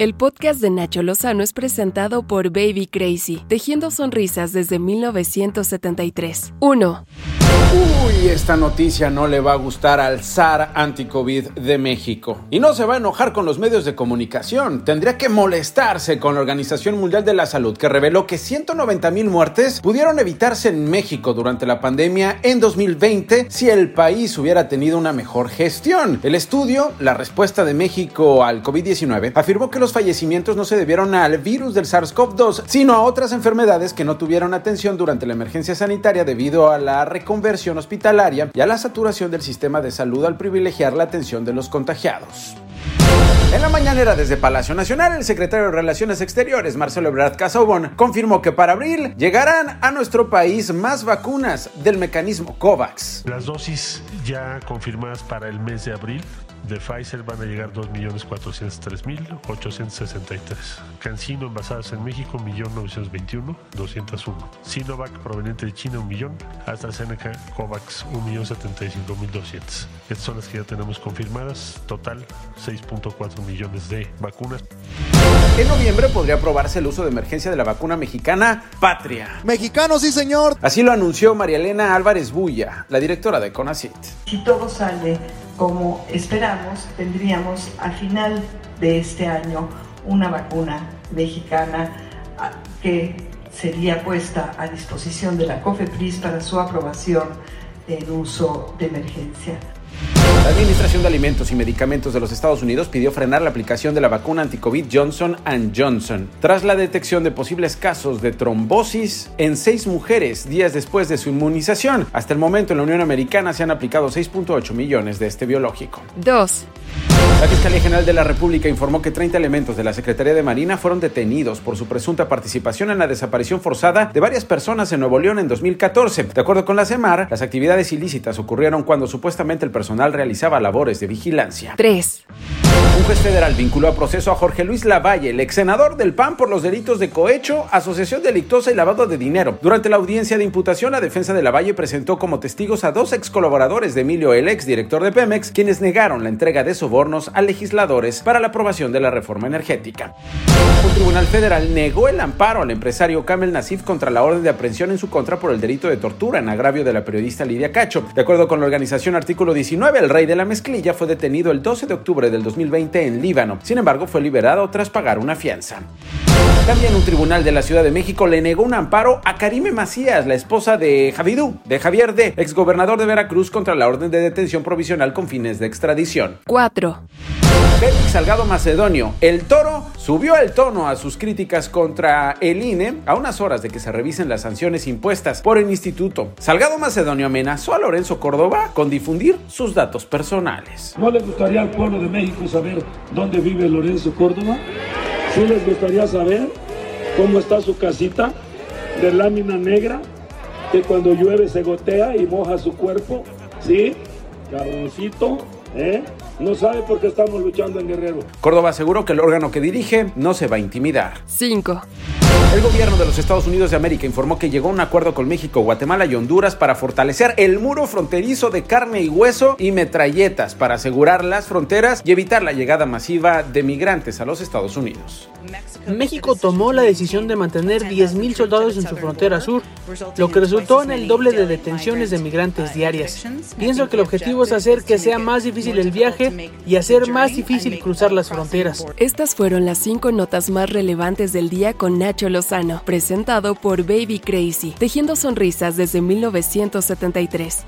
El podcast de Nacho Lozano es presentado por Baby Crazy, tejiendo sonrisas desde 1973. 1. Uy, esta noticia no le va a gustar al zar anti-COVID de México. Y no se va a enojar con los medios de comunicación. Tendría que molestarse con la Organización Mundial de la Salud, que reveló que 190 mil muertes pudieron evitarse en México durante la pandemia en 2020 si el país hubiera tenido una mejor gestión. El estudio, la respuesta de México al COVID-19, afirmó que los fallecimientos no se debieron al virus del SARS-CoV-2, sino a otras enfermedades que no tuvieron atención durante la emergencia sanitaria debido a la reconversión hospitalaria y a la saturación del sistema de salud al privilegiar la atención de los contagiados. En la mañanera desde Palacio Nacional, el secretario de Relaciones Exteriores, Marcelo Ebrard Casaubon, confirmó que para abril llegarán a nuestro país más vacunas del mecanismo COVAX. Las dosis ya confirmadas para el mes de abril de Pfizer van a llegar 2.403.863. Cancino envasadas en México 1.921.201. Sinovac proveniente de China 1 millón. AstraZeneca COVAX 1.075.200. Estas son las que ya tenemos confirmadas. Total 6.4 millones de vacunas. En noviembre podría aprobarse el uso de emergencia de la vacuna mexicana Patria. Mexicano, sí señor. Así lo anunció María Elena Álvarez Bulla, la directora de CONACYT. Si todo sale como esperamos, tendríamos al final de este año una vacuna mexicana ah, que sería puesta a disposición de la COFEPRIS para su aprobación en uso de emergencia. La Administración de Alimentos y Medicamentos de los Estados Unidos pidió frenar la aplicación de la vacuna anti-COVID Johnson Johnson tras la detección de posibles casos de trombosis en seis mujeres días después de su inmunización. Hasta el momento en la Unión Americana se han aplicado 6.8 millones de este biológico. 2. La Fiscalía General de la República informó que 30 elementos de la Secretaría de Marina fueron detenidos por su presunta participación en la desaparición forzada de varias personas en Nuevo León en 2014. De acuerdo con la CEMAR, las actividades ilícitas ocurrieron cuando supuestamente el personal realizaba labores de vigilancia. 3. Un juez federal vinculó a proceso a Jorge Luis Lavalle, el ex senador del PAN por los delitos de cohecho, asociación delictuosa y lavado de dinero. Durante la audiencia de imputación, la defensa de Lavalle presentó como testigos a dos ex colaboradores de Emilio, el ex director de Pemex, quienes negaron la entrega de sobornos a legisladores para la aprobación de la reforma energética. Un tribunal federal negó el amparo al empresario Kamel Nasif contra la orden de aprehensión en su contra por el delito de tortura en agravio de la periodista Lidia Cacho. De acuerdo con la organización Artículo 19, el rey de la mezclilla fue detenido el 12 de octubre del 2020 en Líbano. Sin embargo, fue liberado tras pagar una fianza. También un tribunal de la Ciudad de México le negó un amparo a Karime Macías, la esposa de Javidú, de Javier D., exgobernador de Veracruz, contra la orden de detención provisional con fines de extradición. 4. Félix Salgado Macedonio, el toro, subió el tono a sus críticas contra el INE a unas horas de que se revisen las sanciones impuestas por el instituto. Salgado Macedonio amenazó a Lorenzo Córdoba con difundir sus datos personales. ¿No le gustaría al pueblo de México saber dónde vive Lorenzo Córdoba? ¿Sí les gustaría saber cómo está su casita de lámina negra que cuando llueve se gotea y moja su cuerpo? ¿Sí? Cabroncito, ¿eh? No sabe por qué estamos luchando en Guerrero. Córdoba aseguró que el órgano que dirige no se va a intimidar. 5. El gobierno de los Estados Unidos de América informó que llegó a un acuerdo con México, Guatemala y Honduras para fortalecer el muro fronterizo de carne y hueso y metralletas para asegurar las fronteras y evitar la llegada masiva de migrantes a los Estados Unidos. México tomó la decisión de mantener 10.000 soldados en su frontera sur, lo que resultó en el doble de detenciones de migrantes diarias. Pienso que el objetivo es hacer que sea más difícil el viaje y hacer más difícil cruzar las fronteras. Estas fueron las cinco notas más relevantes del día con Nacho Lozano, presentado por Baby Crazy, tejiendo sonrisas desde 1973.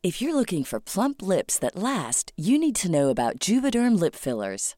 If you're looking for plump lips that last, you need to know about Juvederm lip fillers.